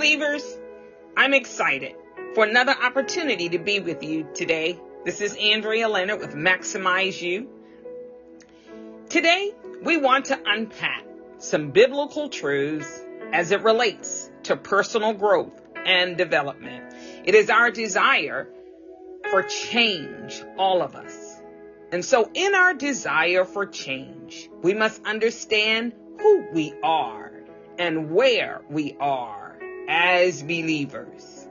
Believers, I'm excited for another opportunity to be with you today. This is Andrea Leonard with Maximize You. Today, we want to unpack some biblical truths as it relates to personal growth and development. It is our desire for change, all of us. And so in our desire for change, we must understand who we are and where we are as believers.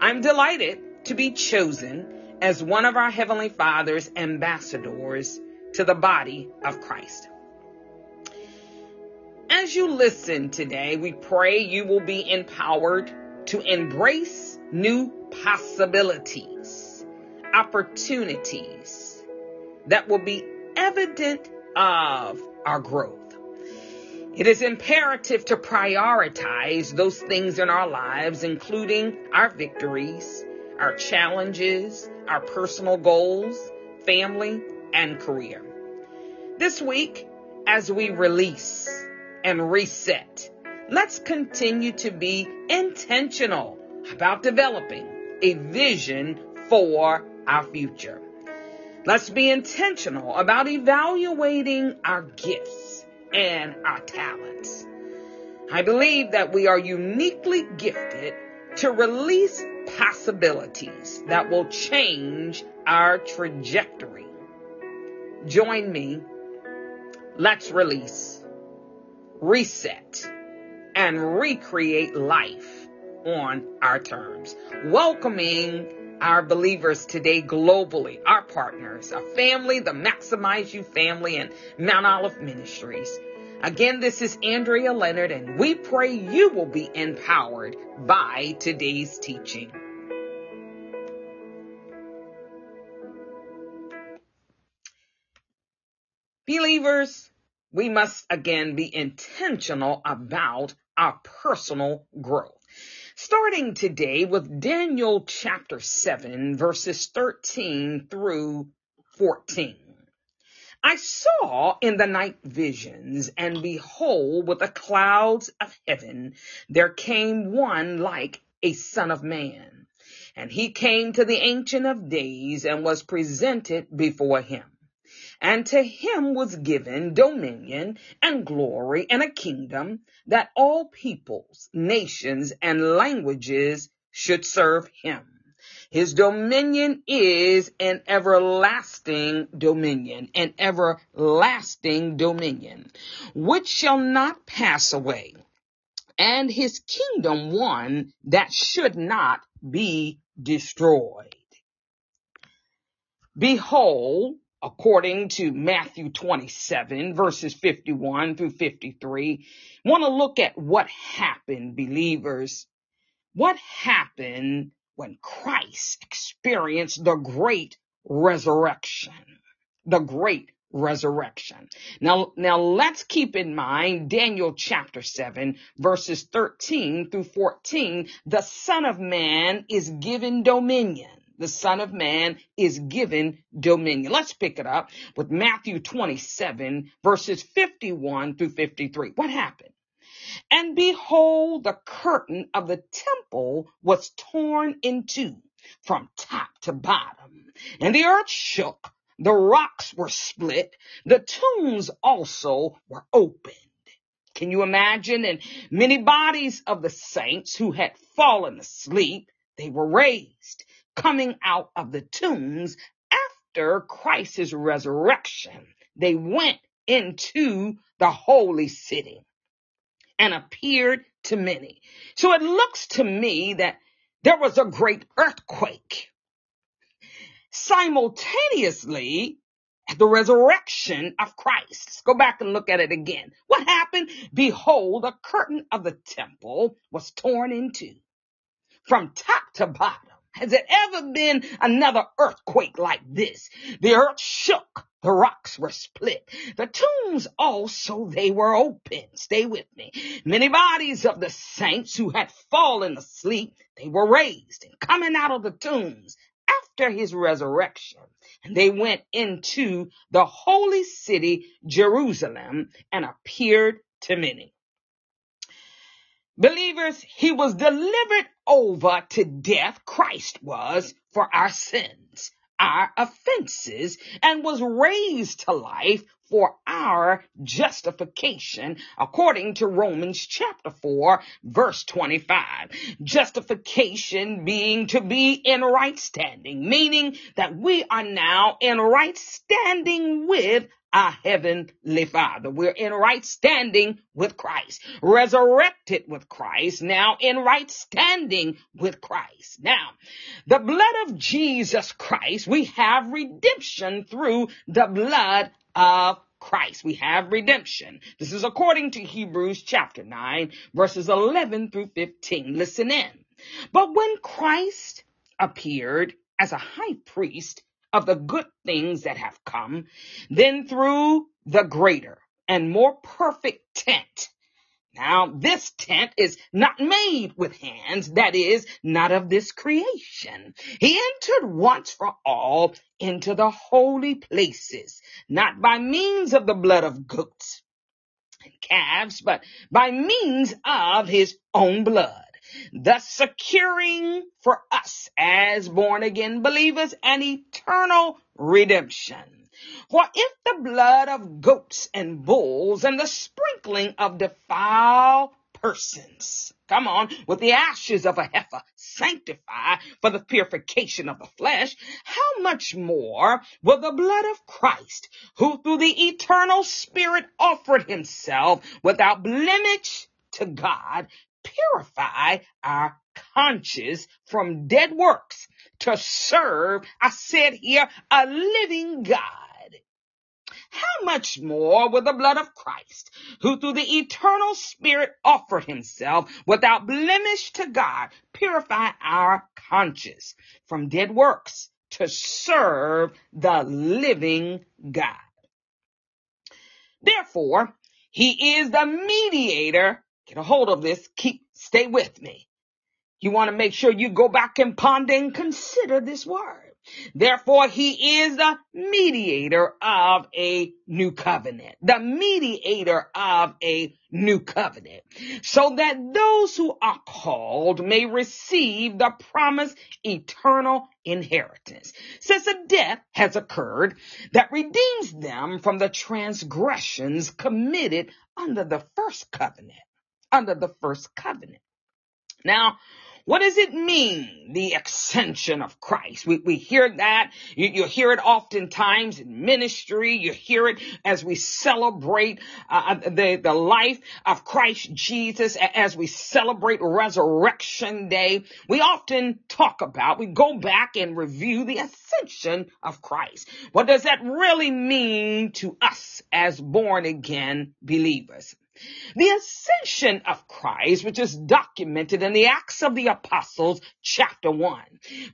I'm delighted to be chosen as one of our Heavenly Father's ambassadors to the body of Christ. As you listen today, we pray you will be empowered to embrace new possibilities, opportunities that will be evident of our growth. It is imperative to prioritize those things in our lives, including our victories, our challenges, our personal goals, family, and career. This week, as we release and reset, let's continue to be intentional about developing a vision for our future. Let's be intentional about evaluating our gifts and our talents. I believe that we are uniquely gifted to release possibilities that will change our trajectory. Join me. Let's release, reset, and recreate life on our terms. Welcoming our believers today globally, our partners, our family, the Maximize You family, and Mount Olive Ministries. Again, this is Andrea Leonard, and we pray you will be empowered by today's teaching. Believers, we must again be intentional about our personal growth. Starting today with Daniel chapter 7, verses 13 through 14. I saw in the night visions, and behold, with the clouds of heaven, there came one like a son of man. And he came to the Ancient of Days and was presented before him. And to him was given dominion and glory and a kingdom that all peoples, nations, and languages should serve him. His dominion is an everlasting dominion, an everlasting dominion, which shall not pass away, and his kingdom one that should not be destroyed. Behold, according to Matthew 27 verses 51 through 53, want to look at what happened, believers. What happened when Christ experienced the great resurrection? The great resurrection. Now, now let's keep in mind Daniel chapter 7 verses 13 through 14. The son of man is given dominion the Son of Man is given dominion. Let's pick it up with Matthew 27 verses 51 through 53. What happened? And behold, the curtain of the temple was torn in two from top to bottom, and the earth shook, the rocks were split, the tombs also were opened. Can you imagine? And many bodies of the saints who had fallen asleep, they were raised coming out of the tombs after Christ's resurrection. They went into the holy city and appeared to many. So it looks to me that there was a great earthquake. Simultaneously, at the resurrection of Christ. Let's go back and look at it again. What happened? Behold, the curtain of the temple was torn in two from top to bottom has it ever been another earthquake like this? The earth shook. The rocks were split. The tombs also, they were open. Stay with me. Many bodies of the saints who had fallen asleep, they were raised and coming out of the tombs after his resurrection. And they went into the holy city, Jerusalem, and appeared to many. Believers, he was delivered over to death, Christ was, for our sins, our offenses, and was raised to life for our justification according to Romans chapter 4 verse 25. Justification being to be in right standing, meaning that we are now in right standing with our heavenly Father. We're in right standing with Christ, resurrected with Christ, now in right standing with Christ. Now, the blood of Jesus Christ, we have redemption through the blood of Christ. We have redemption. This is according to Hebrews chapter 9, verses 11 through 15. Listen in. But when Christ appeared as a high priest of the good things that have come, then through the greater and more perfect tent, now, this tent is not made with hands, that is, not of this creation. He entered once for all into the holy places, not by means of the blood of goats and calves, but by means of his own blood thus securing for us as born again believers an eternal redemption. For if the blood of goats and bulls and the sprinkling of defiled persons, come on, with the ashes of a heifer sanctify for the purification of the flesh, how much more will the blood of Christ, who through the eternal Spirit offered himself without blemish to God, purify our conscience from dead works to serve, I said here, a living God how much more will the blood of Christ, who through the eternal Spirit offered himself without blemish to God, purify our conscience from dead works to serve the living God? Therefore, he is the mediator. Get a hold of this. Keep, stay with me. You want to make sure you go back and ponder and consider this word. Therefore, he is the mediator of a new covenant, the mediator of a new covenant, so that those who are called may receive the promised eternal inheritance. Since a death has occurred that redeems them from the transgressions committed under the first covenant, under the first covenant. Now, what does it mean, the ascension of Christ? We, we hear that. You, you hear it oftentimes in ministry. You hear it as we celebrate uh, the, the life of Christ Jesus, as we celebrate Resurrection Day. We often talk about, we go back and review the ascension of Christ. What does that really mean to us as born again believers? The ascension of Christ, which is documented in the Acts of the Apostles, chapter 1,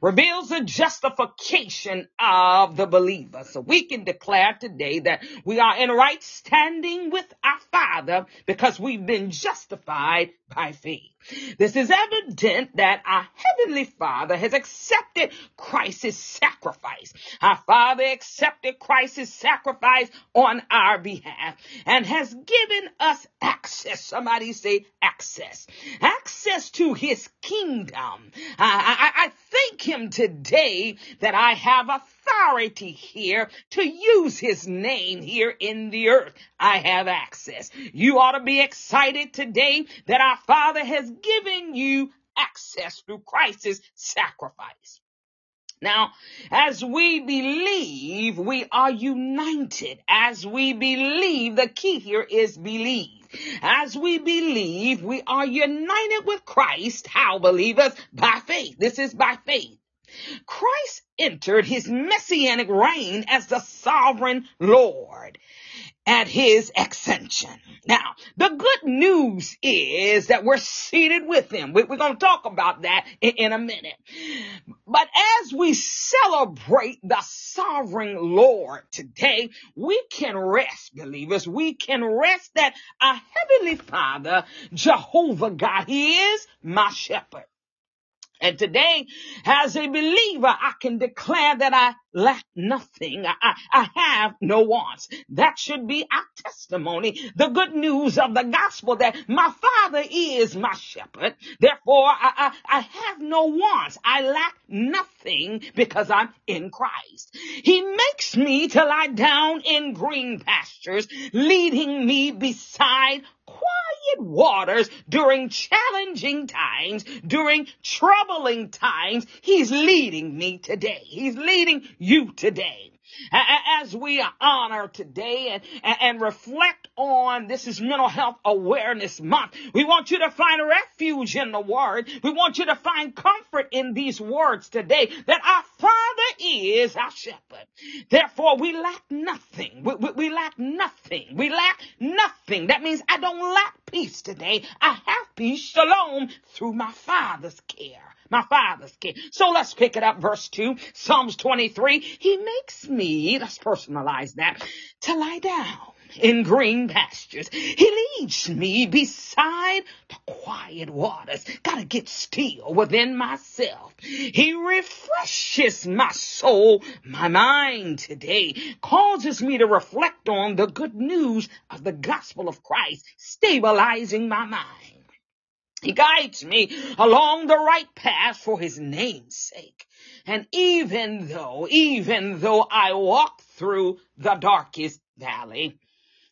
reveals the justification of the believer. So we can declare today that we are in right standing with our Father because we've been justified by faith. This is evident that our Heavenly Father has accepted Christ's sacrifice. Our Father accepted Christ's sacrifice on our behalf and has given us access. Somebody say access. Access to His kingdom. I, I, I thank Him today that I have authority here to use His name here in the earth. I have access. You ought to be excited today that our Father has given you access through Christ's sacrifice. Now, as we believe, we are united. As we believe, the key here is believe. As we believe, we are united with Christ. How believers? By faith. This is by faith. Christ entered his messianic reign as the sovereign Lord at his ascension. Now, the good news is that we're seated with him. We're going to talk about that in a minute. But as we celebrate the sovereign Lord today, we can rest, believers. We can rest that our heavenly father, Jehovah God, he is my shepherd And today, as a believer, I can declare that I lack nothing. I, I, I, have no wants. That should be our testimony. The good news of the gospel that my father is my shepherd. Therefore, I, I, I have no wants. I lack nothing because I'm in Christ. He makes me to lie down in green pastures, leading me beside quiet waters during challenging times, during troubling times. He's leading me today. He's leading you today as we honor today and, and reflect on this is mental health awareness month. We want you to find refuge in the word. We want you to find comfort in these words today that our father is our shepherd. Therefore we lack nothing. We, we, we lack nothing. We lack nothing. That means I don't lack peace today. I have peace, shalom, through my father's care my father's care. So let's pick it up, verse 2, Psalms 23. He makes me, let's personalize that, to lie down in green pastures. He leads me beside the quiet waters. Gotta get still within myself. He refreshes my soul, my mind today, causes me to reflect on the good news of the gospel of Christ, stabilizing my mind. He guides me along the right path for his name's sake. And even though, even though I walk through the darkest valley,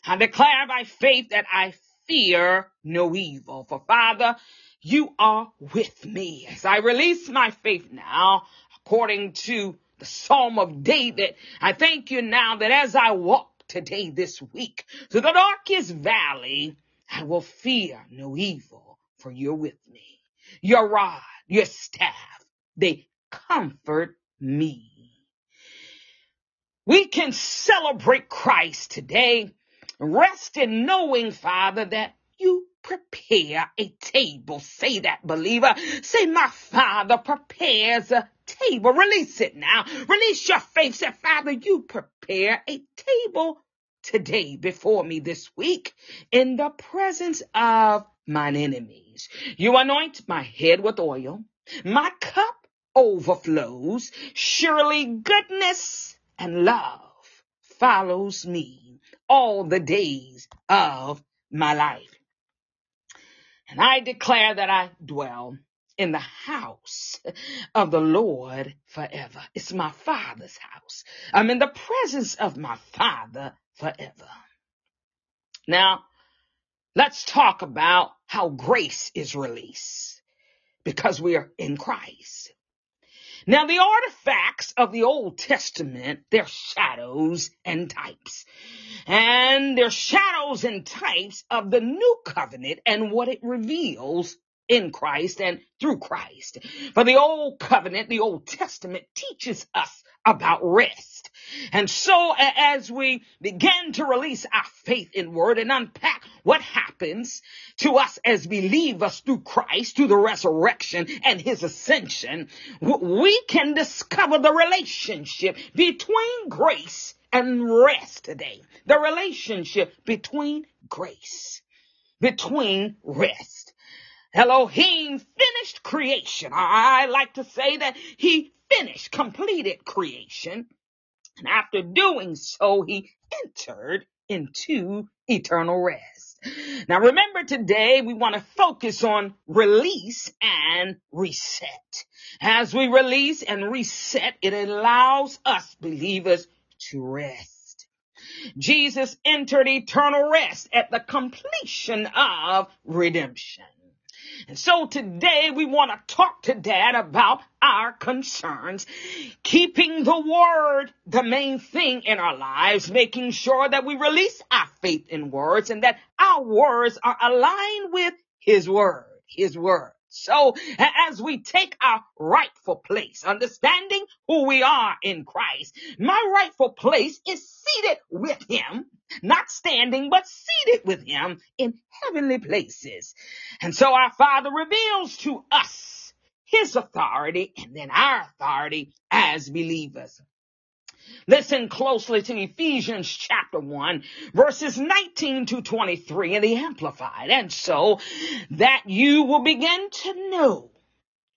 I declare by faith that I fear no evil. For Father, you are with me as I release my faith now, according to the Psalm of David. I thank you now that as I walk today, this week, through the darkest valley, I will fear no evil for you're with me. Your rod, your staff, they comfort me. We can celebrate Christ today. Rest in knowing, Father, that you prepare a table. Say that, believer. Say, my Father prepares a table. Release it now. Release your faith. Say, Father, you prepare a table today before me this week in the presence of mine enemies. You anoint my head with oil. My cup overflows. Surely goodness and love follows me all the days of my life. And I declare that I dwell in the house of the Lord forever. It's my father's house. I'm in the presence of my father forever. Now, let's talk about how grace is released because we are in Christ. Now, the artifacts of the Old Testament, they're shadows and types. And they're shadows and types of the new covenant and what it reveals in Christ and through Christ. For the old covenant, the Old Testament teaches us about rest. And so as we begin to release our faith in word and unpack what happens to us as believers through Christ, through the resurrection and his ascension, we can discover the relationship between grace and rest today. The relationship between grace, between rest. Elohim finished creation. I like to say that he finished, completed creation. And after doing so, he entered into eternal rest. Now remember today we want to focus on release and reset. As we release and reset, it allows us believers to rest. Jesus entered eternal rest at the completion of redemption. And so today we want to talk to dad about our concerns, keeping the word the main thing in our lives, making sure that we release our faith in words and that our words are aligned with his word, his word. So as we take our rightful place, understanding who we are in Christ, my rightful place is seated with him, not standing, but seated with him in heavenly places. And so our Father reveals to us his authority and then our authority as believers. Listen closely to Ephesians chapter 1, verses 19 to 23 in the Amplified. And so that you will begin to know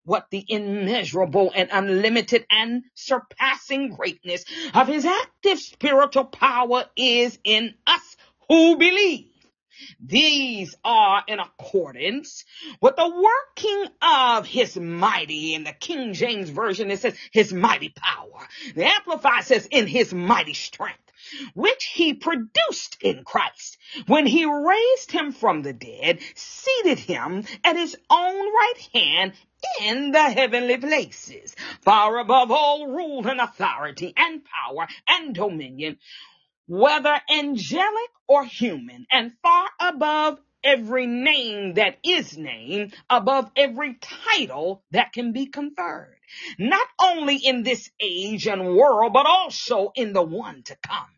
what the immeasurable and unlimited and surpassing greatness of his active spiritual power is in us who believe. These are in accordance with the working of his mighty. In the King James Version, it says his mighty power. The Amplified says in his mighty strength, which he produced in Christ. When he raised him from the dead, seated him at his own right hand in the heavenly places, far above all rule and authority and power and dominion, whether angelic or human, and far above every name that is named, above every title that can be conferred, not only in this age and world, but also in the one to come.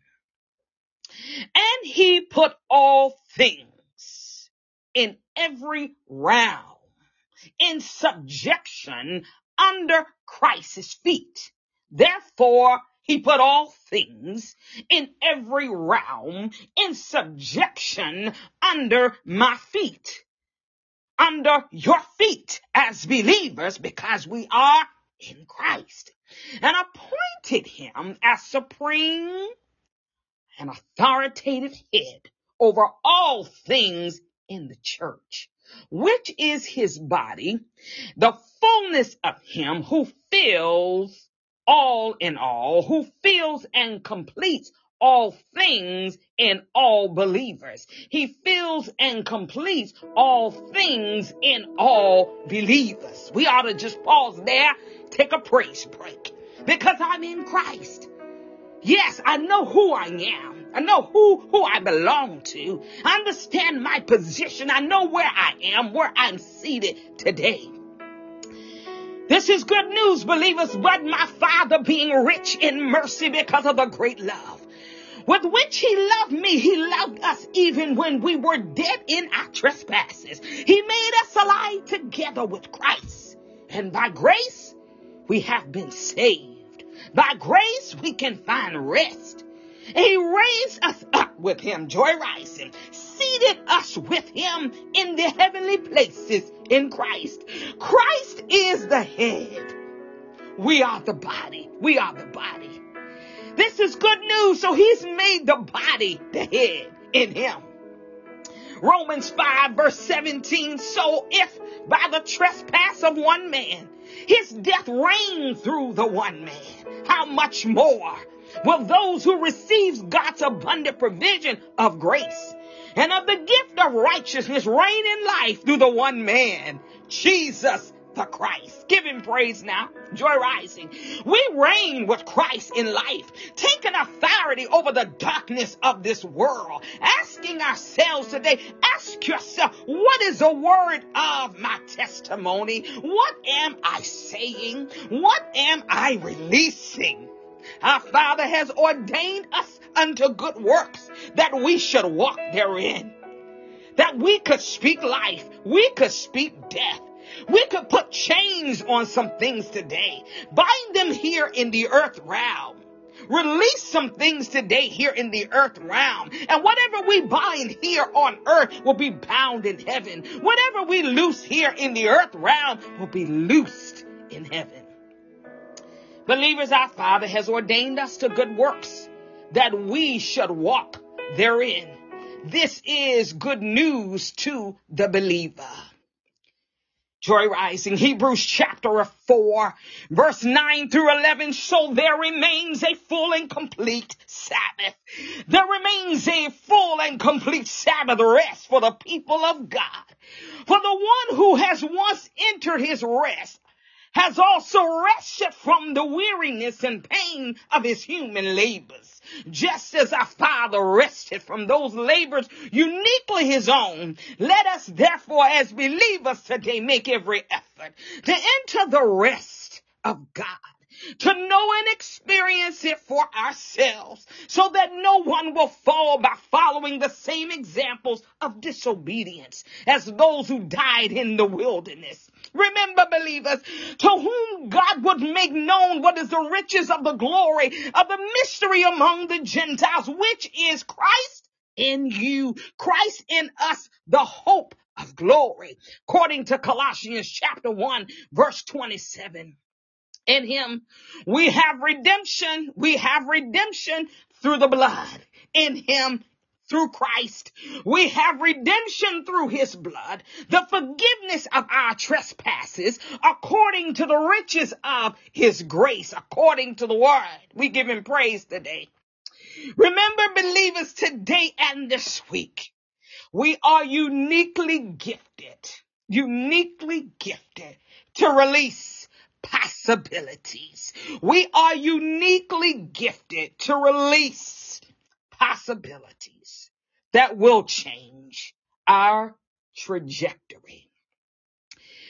And he put all things in every realm in subjection under Christ's feet. Therefore, he put all things in every realm in subjection under my feet, under your feet as believers because we are in Christ. And appointed him as supreme and authoritative head over all things in the church, which is his body, the fullness of him who fills all in all, who fills and completes all things in all believers. He fills and completes all things in all believers. We ought to just pause there, take a praise break because I'm in Christ. Yes, I know who I am. I know who, who I belong to. I understand my position. I know where I am, where I'm seated today. This is good news, believers, but my Father being rich in mercy because of the great love with which he loved me, he loved us even when we were dead in our trespasses. He made us alive together with Christ. And by grace, we have been saved. By grace, we can find rest. He raised us up with him, joy rising, seated us with him in the heavenly places in Christ. Christ is the head. We are the body. We are the body. This is good news. So he's made the body the head in him. Romans 5 verse 17. So if by the trespass of one man, his death reigned through the one man, how much more will those who receives God's abundant provision of grace and of the gift of righteousness reign in life through the one man, Jesus the Christ. Give him praise now. Joy rising. We reign with Christ in life, taking authority over the darkness of this world. Asking ourselves today, ask yourself, what is the word of my testimony? What am I saying? What am I releasing? Our Father has ordained us unto good works that we should walk therein. That we could speak life. We could speak death. We could put chains on some things today. Bind them here in the earth realm. Release some things today here in the earth realm. And whatever we bind here on earth will be bound in heaven. Whatever we loose here in the earth realm will be loosed in heaven. Believers, our Father has ordained us to good works that we should walk therein. This is good news to the believer. Joy rising, Hebrews chapter 4, verse 9 through 11. So there remains a full and complete Sabbath. There remains a full and complete Sabbath rest for the people of God. For the one who has once entered his rest has also rested from the weariness and pain of his human labors. Just as our Father rested from those labors uniquely his own, let us therefore as believers today make every effort to enter the rest of God to know and experience it for ourselves so that no one will fall by following the same examples of disobedience as those who died in the wilderness. Remember, believers, to whom God would make known what is the riches of the glory of the mystery among the Gentiles, which is Christ in you, Christ in us, the hope of glory, according to Colossians chapter 1, verse 27. In him, we have redemption. We have redemption through the blood. In him, through Christ. We have redemption through his blood, the forgiveness of our trespasses according to the riches of his grace, according to the word. We give him praise today. Remember believers today and this week, we are uniquely gifted, uniquely gifted to release possibilities. We are uniquely gifted to release possibilities that will change our trajectory.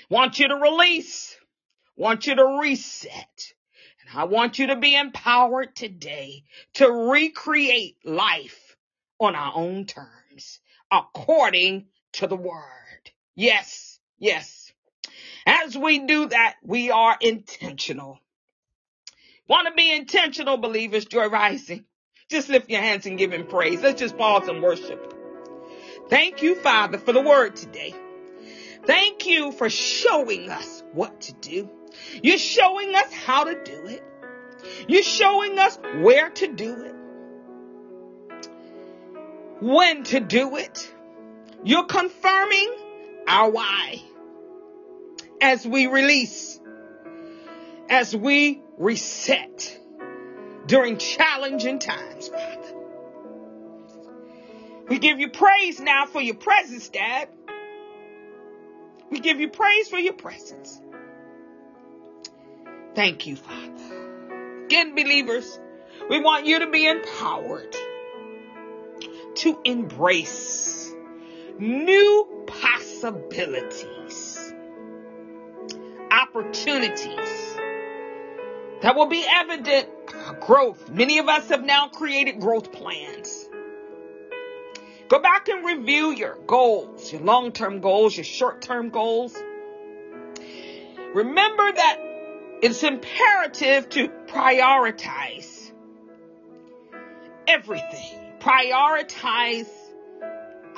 Want you to release, want you to reset, and I want you to be empowered today to recreate life on our own terms according to the word. Yes, yes. As we do that, we are intentional. Want to be intentional, believers, Joy Rising. Just lift your hands and give him praise. Let's just pause and worship. Thank you, Father, for the word today. Thank you for showing us what to do. You're showing us how to do it. You're showing us where to do it. When to do it. You're confirming our why. As we release. As we reset during challenging times, Father. We give you praise now for your presence, Dad. We give you praise for your presence. Thank you, Father. Again, believers, we want you to be empowered to embrace new possibilities, opportunities that will be evident growth. Many of us have now created growth plans. Go back and review your goals, your long-term goals, your short-term goals. Remember that it's imperative to prioritize everything. Prioritize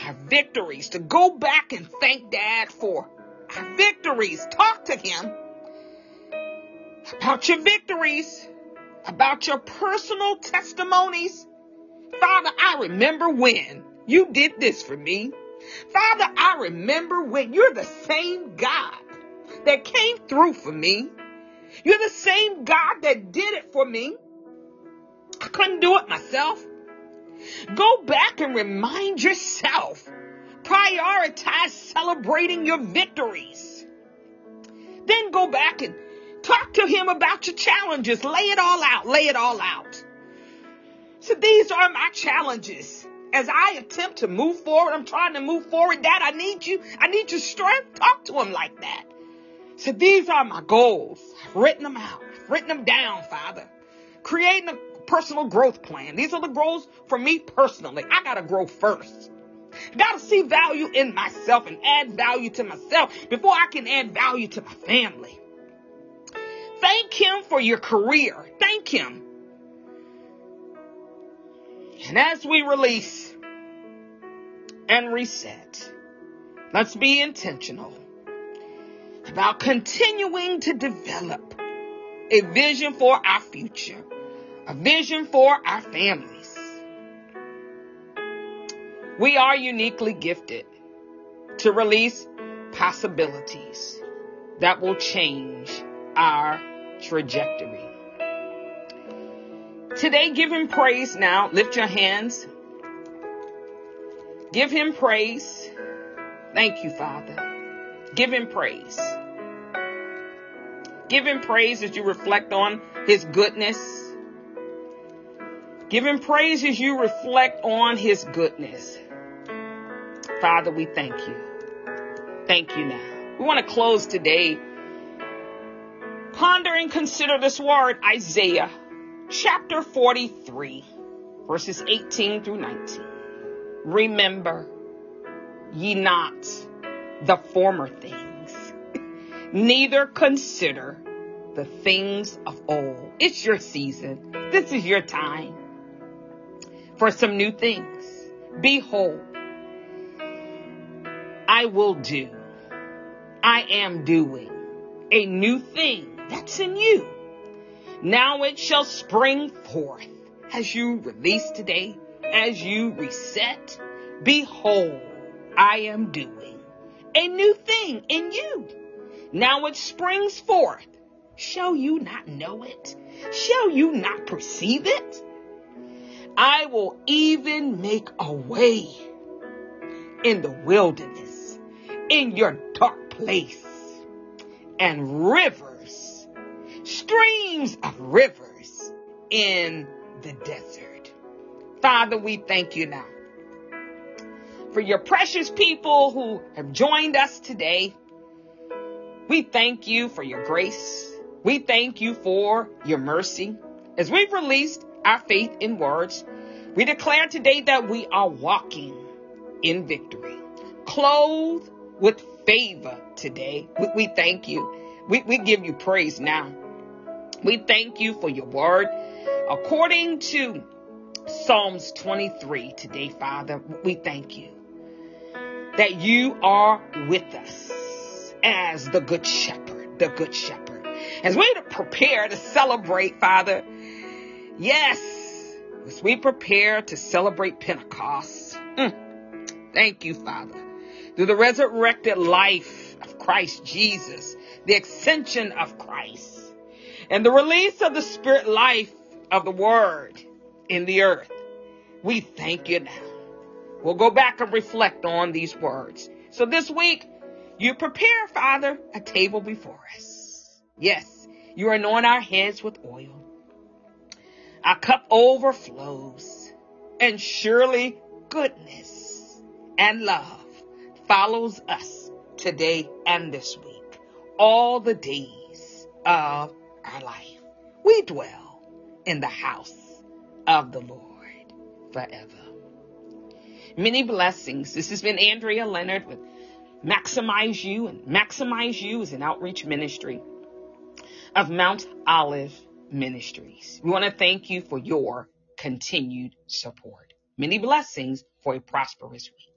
our victories. To go back and thank Dad for our victories. Talk to him about your victories, about your personal testimonies. Father, I remember when you did this for me. Father, I remember when you're the same God that came through for me. You're the same God that did it for me. I couldn't do it myself. Go back and remind yourself. Prioritize celebrating your victories. Then go back and talk to him about your challenges. Lay it all out. Lay it all out. So these are my challenges. As I attempt to move forward, I'm trying to move forward. Dad, I need you. I need your strength. Talk to him like that. So these are my goals. I've written them out. I've written them down, Father. Creating a personal growth plan. These are the goals for me personally. I gotta grow first. Gotta see value in myself and add value to myself before I can add value to my family. Thank him for your career. Thank him. And as we release and reset, let's be intentional about continuing to develop a vision for our future, a vision for our families. We are uniquely gifted to release possibilities that will change our trajectory. Today, give him praise now. Lift your hands. Give him praise. Thank you, Father. Give him praise. Give him praise as you reflect on his goodness. Give him praise as you reflect on his goodness. Father, we thank you. Thank you now. We want to close today. Ponder and consider this word, Isaiah chapter 43, verses 18 through 19. Remember ye not the former things, neither consider the things of old. It's your season. This is your time for some new things. Behold, I will do. I am doing a new thing that's in you. Now it shall spring forth as you release today, as you reset. Behold, I am doing a new thing in you. Now it springs forth. Shall you not know it? Shall you not perceive it? I will even make a way in the wilderness, in your dark place, and rivers, streams of rivers in the desert. Father, we thank you now for your precious people who have joined us today. We thank you for your grace. We thank you for your mercy. As we've released our faith in words, we declare today that we are walking in victory, clothed with favor today. We, we thank you. We, we give you praise now. We thank you for your word. According to Psalms 23 today, Father, we thank you that you are with us as the good shepherd, the good shepherd. As we prepare to celebrate, Father, yes, as we prepare to celebrate Pentecost, mm, thank you, Father, through the resurrected life of Christ Jesus, the ascension of Christ, and the release of the spirit life of the word in the earth. We thank you now. We'll go back and reflect on these words. So this week, you prepare, Father, a table before us. Yes, you anoint our heads with oil. Our cup overflows, and surely goodness and love follows us today and this week, all the days of our life. We dwell in the house of the Lord forever. Many blessings. This has been Andrea Leonard with Maximize You, and Maximize You is an outreach ministry of Mount Olive Ministries. We want to thank you for your continued support. Many blessings for a prosperous week.